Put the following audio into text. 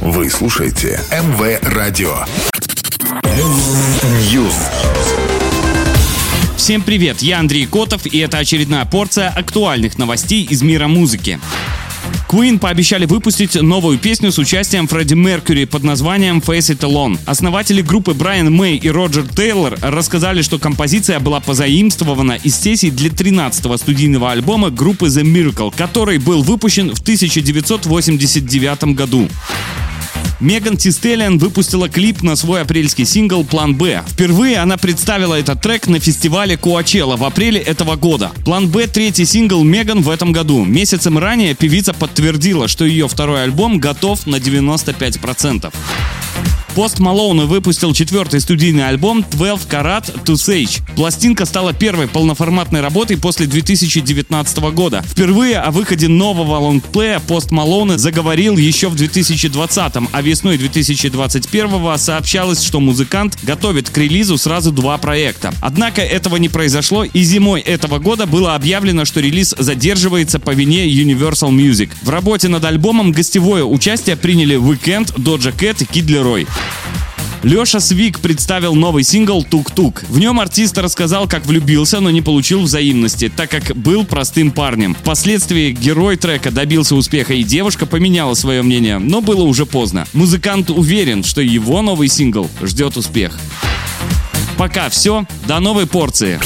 Вы слушаете МВ Радио. News. Всем привет, я Андрей Котов, и это очередная порция актуальных новостей из мира музыки. Queen пообещали выпустить новую песню с участием Фредди Меркьюри под названием Face It Alone. Основатели группы Брайан Мэй и Роджер Тейлор рассказали, что композиция была позаимствована из сессий для 13-го студийного альбома группы The Miracle, который был выпущен в 1989 году. Megan Thee Stallion выпустила клип на свой апрельский сингл «Plan B». Впервые она представила этот трек на фестивале Coachella в апреле этого года. «Plan B» — третий сингл Меган в этом году. Месяцем ранее певица подтвердила, что ее второй альбом готов на 95%. Post Malone выпустил четвертый студийный альбом Twelve Carat Toothache. Пластинка стала первой полноформатной работой после 2019 года. Впервые о выходе нового лонгплея Post Malone заговорил еще в 2020, а весной 2021 сообщалось, что музыкант готовит к релизу сразу два проекта. Однако этого не произошло, и зимой этого года было объявлено, что релиз задерживается по вине Universal Music. В работе над альбомом гостевое участие приняли Weekend, Doja Cat и Kid Leroy. Леша Свик представил новый сингл «Тук-тук». В нем артист рассказал, как влюбился, но не получил взаимности, так как был простым парнем. Впоследствии герой трека добился успеха, и девушка поменяла свое мнение, но было уже поздно. Музыкант уверен, что его новый сингл ждет успех. Пока все, до новой порции.